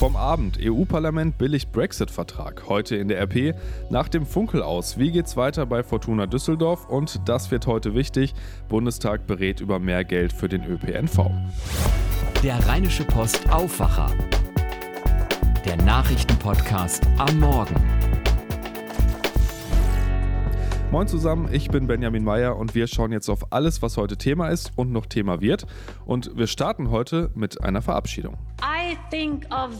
Vom Abend, EU-Parlament billigt Brexit-Vertrag. Heute in der RP. Nach dem Funkel aus. Wie geht's weiter bei Fortuna Düsseldorf? Und das wird heute wichtig. Bundestag berät über mehr Geld für den ÖPNV. Der Rheinische Post Aufwacher. Der Nachrichtenpodcast am Morgen. Moin zusammen, ich bin Benjamin Meyer und wir schauen jetzt auf alles, was heute Thema ist und noch Thema wird. Und wir starten heute mit einer Verabschiedung.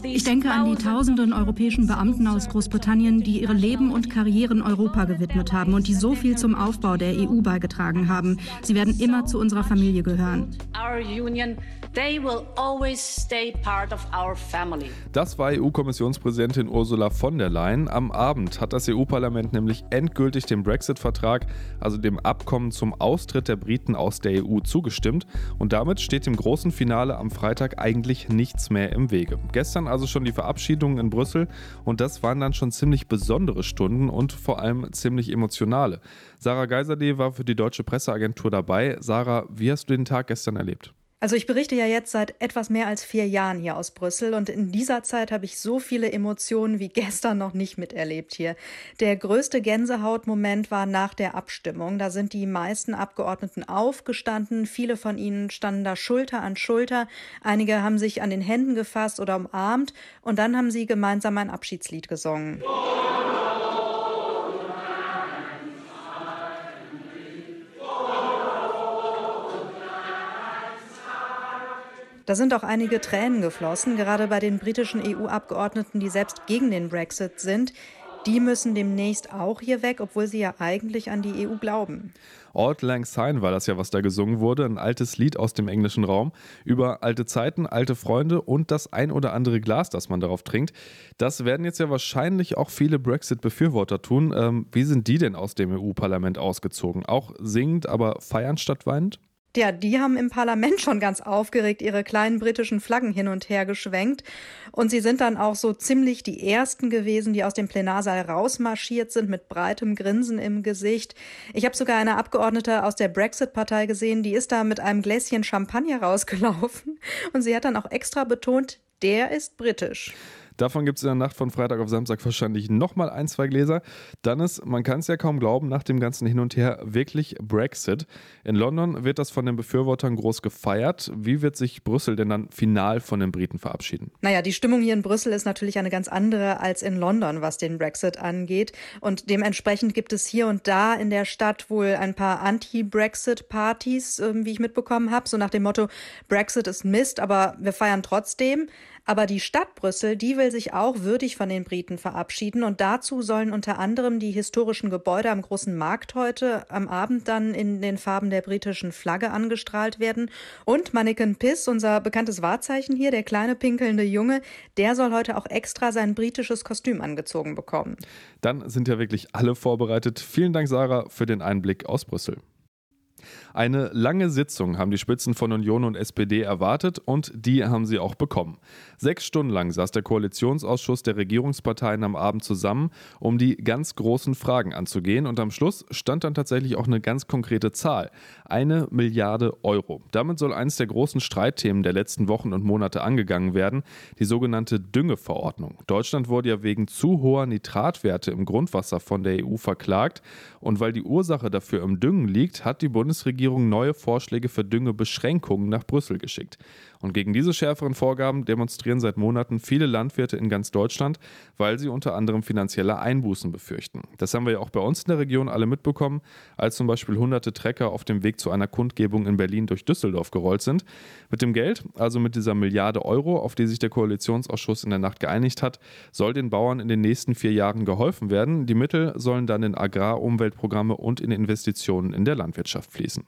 Ich denke an die tausenden europäischen Beamten aus Großbritannien, die ihre Leben und Karrieren Europa gewidmet haben und die so viel zum Aufbau der EU beigetragen haben. Sie werden immer zu unserer Familie gehören. Das war EU-Kommissionspräsidentin Ursula von der Leyen. Am Abend hat das EU-Parlament nämlich endgültig dem Brexit-Vertrag, also dem Abkommen zum Austritt der Briten aus der EU, zugestimmt. Und damit steht dem großen Finale am Freitag eigentlich nichts mehr im Wege. Gestern also schon die Verabschiedung in Brüssel und das waren dann schon ziemlich besondere Stunden und vor allem ziemlich emotionale. Sarah Geiserde war für die Deutsche Presseagentur dabei. Sarah, wie hast du den Tag gestern erlebt? Also ich berichte ja jetzt seit etwas mehr als vier Jahren hier aus Brüssel und in dieser Zeit habe ich so viele Emotionen wie gestern noch nicht miterlebt hier. Der größte Gänsehautmoment war nach der Abstimmung. Da sind die meisten Abgeordneten aufgestanden. Viele von ihnen standen da Schulter an Schulter. Einige haben sich an den Händen gefasst oder umarmt und dann haben sie gemeinsam ein Abschiedslied gesungen. Da sind auch einige Tränen geflossen, gerade bei den britischen EU-Abgeordneten, die selbst gegen den Brexit sind. Die müssen demnächst auch hier weg, obwohl sie ja eigentlich an die EU glauben. Auld Lang Syne war das ja, was da gesungen wurde, ein altes Lied aus dem englischen Raum über alte Zeiten, alte Freunde und das ein oder andere Glas, das man darauf trinkt. Das werden jetzt ja wahrscheinlich auch viele Brexit-Befürworter tun. Ähm, wie sind die denn aus dem EU-Parlament ausgezogen? Auch singend, aber feiern statt weinend? Ja, die haben im Parlament schon ganz aufgeregt ihre kleinen britischen Flaggen hin und her geschwenkt. Und sie sind dann auch so ziemlich die ersten gewesen, die aus dem Plenarsaal rausmarschiert sind mit breitem Grinsen im Gesicht. Ich habe sogar eine Abgeordnete aus der Brexit-Partei gesehen, die ist da mit einem Gläschen Champagner rausgelaufen. Und sie hat dann auch extra betont, der ist britisch. Davon gibt es in der Nacht von Freitag auf Samstag wahrscheinlich nochmal ein, zwei Gläser. Dann ist, man kann es ja kaum glauben, nach dem ganzen Hin und Her wirklich Brexit. In London wird das von den Befürwortern groß gefeiert. Wie wird sich Brüssel denn dann final von den Briten verabschieden? Naja, die Stimmung hier in Brüssel ist natürlich eine ganz andere als in London, was den Brexit angeht. Und dementsprechend gibt es hier und da in der Stadt wohl ein paar Anti-Brexit-Partys, ähm, wie ich mitbekommen habe. So nach dem Motto, Brexit ist Mist, aber wir feiern trotzdem. Aber die Stadt Brüssel, die will sich auch würdig von den Briten verabschieden. Und dazu sollen unter anderem die historischen Gebäude am großen Markt heute am Abend dann in den Farben der britischen Flagge angestrahlt werden. Und Mannequin Piss, unser bekanntes Wahrzeichen hier, der kleine pinkelnde Junge, der soll heute auch extra sein britisches Kostüm angezogen bekommen. Dann sind ja wirklich alle vorbereitet. Vielen Dank, Sarah, für den Einblick aus Brüssel. Eine lange Sitzung haben die Spitzen von Union und SPD erwartet und die haben sie auch bekommen. Sechs Stunden lang saß der Koalitionsausschuss der Regierungsparteien am Abend zusammen, um die ganz großen Fragen anzugehen und am Schluss stand dann tatsächlich auch eine ganz konkrete Zahl. Eine Milliarde Euro. Damit soll eines der großen Streitthemen der letzten Wochen und Monate angegangen werden, die sogenannte Düngeverordnung. Deutschland wurde ja wegen zu hoher Nitratwerte im Grundwasser von der EU verklagt und weil die Ursache dafür im Düngen liegt, hat die Bundesregierung Bundesregierung neue Vorschläge für Düngebeschränkungen nach Brüssel geschickt. Und gegen diese schärferen Vorgaben demonstrieren seit Monaten viele Landwirte in ganz Deutschland, weil sie unter anderem finanzielle Einbußen befürchten. Das haben wir ja auch bei uns in der Region alle mitbekommen, als zum Beispiel hunderte Trecker auf dem Weg zu einer Kundgebung in Berlin durch Düsseldorf gerollt sind. Mit dem Geld, also mit dieser Milliarde Euro, auf die sich der Koalitionsausschuss in der Nacht geeinigt hat, soll den Bauern in den nächsten vier Jahren geholfen werden. Die Mittel sollen dann in Agrarumweltprogramme und in Investitionen in der Landwirtschaft fließen.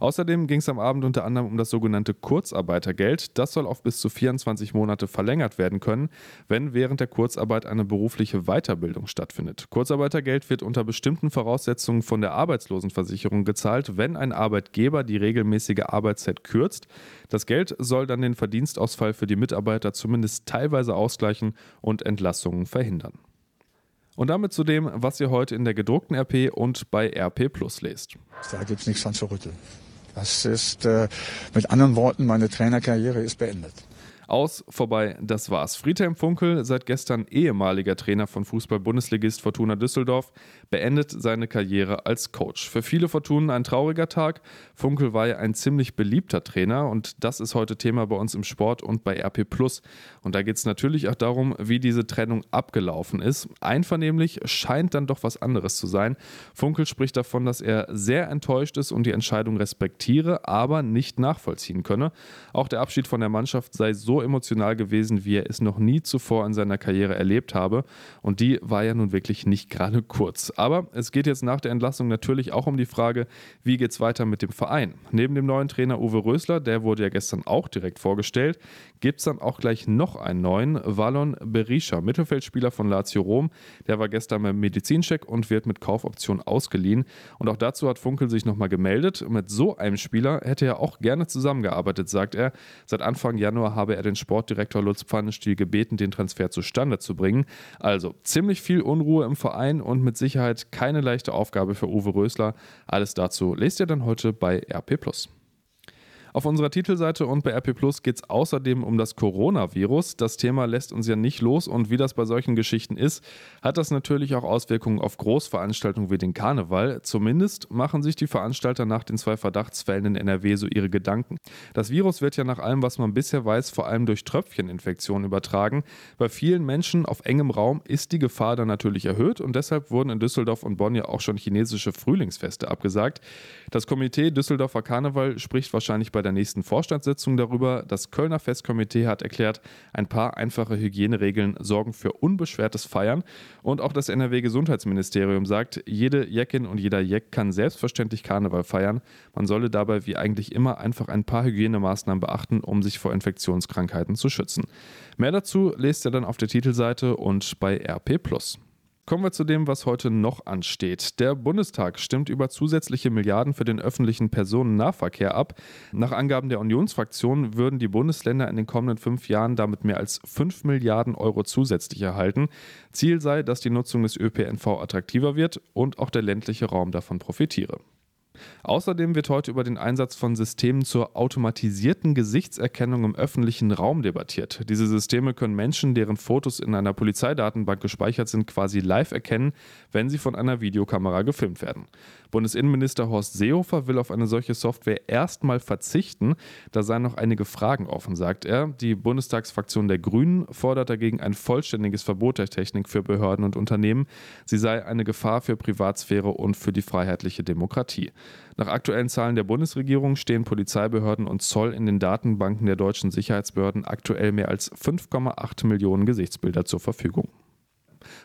Außerdem ging es am Abend unter anderem um das sogenannte Kurzarbeitergeld. Das soll auf bis zu 24 Monate verlängert werden können, wenn während der Kurzarbeit eine berufliche Weiterbildung stattfindet. Kurzarbeitergeld wird unter bestimmten Voraussetzungen von der Arbeitslosenversicherung gezahlt, wenn ein Arbeitgeber die regelmäßige Arbeitszeit kürzt. Das Geld soll dann den Verdienstausfall für die Mitarbeiter zumindest teilweise ausgleichen und Entlassungen verhindern. Und damit zu dem, was ihr heute in der gedruckten RP und bei RP Plus lest. Da gibt es nichts dran zu rütteln. Das ist, äh, mit anderen Worten, meine Trainerkarriere ist beendet. Aus, vorbei, das war's. Friedhelm Funkel, seit gestern ehemaliger Trainer von Fußball-Bundesligist Fortuna Düsseldorf, beendet seine Karriere als Coach. Für viele Fortunen ein trauriger Tag. Funkel war ja ein ziemlich beliebter Trainer und das ist heute Thema bei uns im Sport und bei RP. Und da geht es natürlich auch darum, wie diese Trennung abgelaufen ist. Einvernehmlich scheint dann doch was anderes zu sein. Funkel spricht davon, dass er sehr enttäuscht ist und die Entscheidung respektiere, aber nicht nachvollziehen könne. Auch der Abschied von der Mannschaft sei so emotional gewesen, wie er es noch nie zuvor in seiner Karriere erlebt habe. Und die war ja nun wirklich nicht gerade kurz. Aber es geht jetzt nach der Entlassung natürlich auch um die Frage, wie geht es weiter mit dem Verein? Neben dem neuen Trainer Uwe Rösler, der wurde ja gestern auch direkt vorgestellt, gibt es dann auch gleich noch einen neuen, Valon Berisha, Mittelfeldspieler von Lazio Rom. Der war gestern beim Medizincheck und wird mit Kaufoption ausgeliehen. Und auch dazu hat Funkel sich nochmal gemeldet. Mit so einem Spieler hätte er auch gerne zusammengearbeitet, sagt er. Seit Anfang Januar habe er den Sportdirektor Lutz Pfannenstiel gebeten, den Transfer zustande zu bringen. Also ziemlich viel Unruhe im Verein und mit Sicherheit keine leichte Aufgabe für Uwe Rösler. Alles dazu lest ihr dann heute bei RP. Auf unserer Titelseite und bei RP Plus geht es außerdem um das Coronavirus. Das Thema lässt uns ja nicht los und wie das bei solchen Geschichten ist, hat das natürlich auch Auswirkungen auf Großveranstaltungen wie den Karneval. Zumindest machen sich die Veranstalter nach den zwei Verdachtsfällen in NRW so ihre Gedanken. Das Virus wird ja nach allem, was man bisher weiß, vor allem durch Tröpfcheninfektionen übertragen. Bei vielen Menschen auf engem Raum ist die Gefahr dann natürlich erhöht und deshalb wurden in Düsseldorf und Bonn ja auch schon chinesische Frühlingsfeste abgesagt. Das Komitee Düsseldorfer Karneval spricht wahrscheinlich bei der nächsten Vorstandssitzung darüber. Das Kölner Festkomitee hat erklärt, ein paar einfache Hygieneregeln sorgen für unbeschwertes Feiern. Und auch das NRW-Gesundheitsministerium sagt, jede Jackin und jeder Jack kann selbstverständlich Karneval feiern. Man solle dabei wie eigentlich immer einfach ein paar Hygienemaßnahmen beachten, um sich vor Infektionskrankheiten zu schützen. Mehr dazu lest ihr dann auf der Titelseite und bei RP. Kommen wir zu dem, was heute noch ansteht. Der Bundestag stimmt über zusätzliche Milliarden für den öffentlichen Personennahverkehr ab. Nach Angaben der Unionsfraktion würden die Bundesländer in den kommenden fünf Jahren damit mehr als 5 Milliarden Euro zusätzlich erhalten. Ziel sei, dass die Nutzung des ÖPNV attraktiver wird und auch der ländliche Raum davon profitiere. Außerdem wird heute über den Einsatz von Systemen zur automatisierten Gesichtserkennung im öffentlichen Raum debattiert. Diese Systeme können Menschen, deren Fotos in einer Polizeidatenbank gespeichert sind, quasi live erkennen, wenn sie von einer Videokamera gefilmt werden. Bundesinnenminister Horst Seehofer will auf eine solche Software erstmal verzichten. Da seien noch einige Fragen offen, sagt er. Die Bundestagsfraktion der Grünen fordert dagegen ein vollständiges Verbot der Technik für Behörden und Unternehmen. Sie sei eine Gefahr für Privatsphäre und für die freiheitliche Demokratie. Nach aktuellen Zahlen der Bundesregierung stehen Polizeibehörden und Zoll in den Datenbanken der deutschen Sicherheitsbehörden aktuell mehr als 5,8 Millionen Gesichtsbilder zur Verfügung.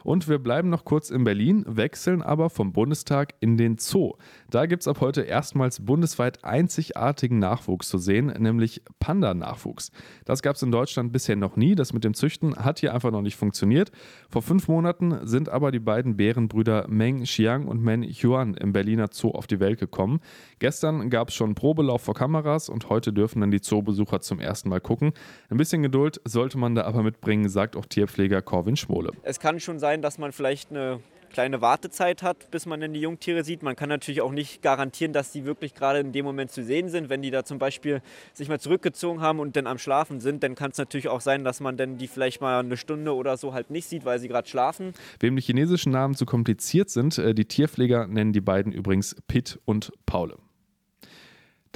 Und wir bleiben noch kurz in Berlin, wechseln aber vom Bundestag in den Zoo. Da gibt es ab heute erstmals bundesweit einzigartigen Nachwuchs zu sehen, nämlich Panda-Nachwuchs. Das gab es in Deutschland bisher noch nie. Das mit dem Züchten hat hier einfach noch nicht funktioniert. Vor fünf Monaten sind aber die beiden Bärenbrüder Meng Xiang und Men Yuan im Berliner Zoo auf die Welt gekommen. Gestern gab es schon Probelauf vor Kameras und heute dürfen dann die Zoobesucher zum ersten Mal gucken. Ein bisschen Geduld sollte man da aber mitbringen, sagt auch Tierpfleger Corwin Schmole. Es kann schon sein, dass man vielleicht eine kleine Wartezeit hat, bis man dann die Jungtiere sieht. Man kann natürlich auch nicht garantieren, dass die wirklich gerade in dem Moment zu sehen sind. Wenn die da zum Beispiel sich mal zurückgezogen haben und dann am Schlafen sind, dann kann es natürlich auch sein, dass man dann die vielleicht mal eine Stunde oder so halt nicht sieht, weil sie gerade schlafen. Wem die chinesischen Namen zu kompliziert sind, äh, die Tierpfleger nennen die beiden übrigens Pitt und Paule.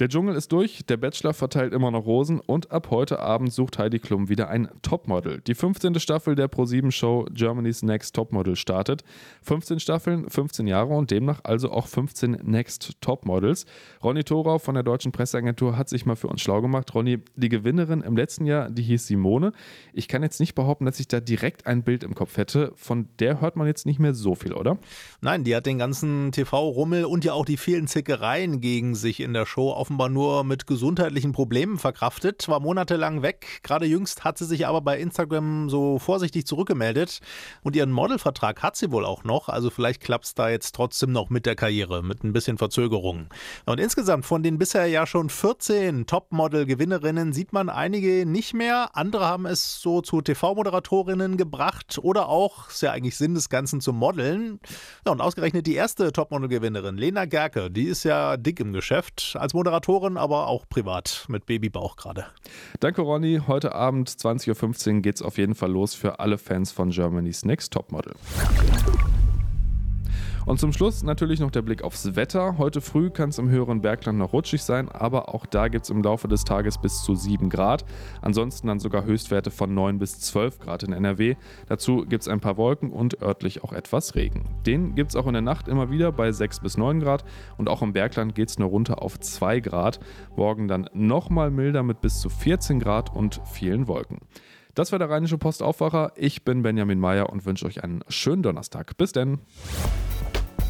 Der Dschungel ist durch, der Bachelor verteilt immer noch Rosen und ab heute Abend sucht Heidi Klum wieder ein Topmodel. Die 15. Staffel der Pro7-Show Germany's Next Topmodel startet. 15 Staffeln, 15 Jahre und demnach also auch 15 Next Topmodels. Ronny Thorau von der Deutschen Presseagentur hat sich mal für uns schlau gemacht. Ronny, die Gewinnerin im letzten Jahr, die hieß Simone. Ich kann jetzt nicht behaupten, dass ich da direkt ein Bild im Kopf hätte. Von der hört man jetzt nicht mehr so viel, oder? Nein, die hat den ganzen TV-Rummel und ja auch die vielen Zickereien gegen sich in der Show offenbar nur mit gesundheitlichen Problemen verkraftet, war monatelang weg. Gerade jüngst hat sie sich aber bei Instagram so vorsichtig zurückgemeldet und ihren Modelvertrag hat sie wohl auch noch. Also vielleicht klappt es da jetzt trotzdem noch mit der Karriere, mit ein bisschen Verzögerung. Und insgesamt von den bisher ja schon 14 Topmodel-Gewinnerinnen sieht man einige nicht mehr. Andere haben es so zu TV-Moderatorinnen gebracht oder auch, ist ja eigentlich Sinn des Ganzen, zu Modeln. Ja, und ausgerechnet die erste Topmodel-Gewinnerin, Lena Gerke, die ist ja dick im Geschäft. Als Moderatorin Moderatorin, aber auch privat mit Babybauch gerade. Danke, Ronny. Heute Abend 20.15 Uhr geht es auf jeden Fall los für alle Fans von Germany's Next Topmodel. Und zum Schluss natürlich noch der Blick aufs Wetter. Heute früh kann es im höheren Bergland noch rutschig sein, aber auch da gibt es im Laufe des Tages bis zu 7 Grad. Ansonsten dann sogar Höchstwerte von 9 bis 12 Grad in NRW. Dazu gibt es ein paar Wolken und örtlich auch etwas Regen. Den gibt es auch in der Nacht immer wieder bei 6 bis 9 Grad und auch im Bergland geht es nur runter auf 2 Grad. Morgen dann nochmal milder mit bis zu 14 Grad und vielen Wolken. Das war der Rheinische Postaufwacher. Ich bin Benjamin Meyer und wünsche euch einen schönen Donnerstag. Bis denn.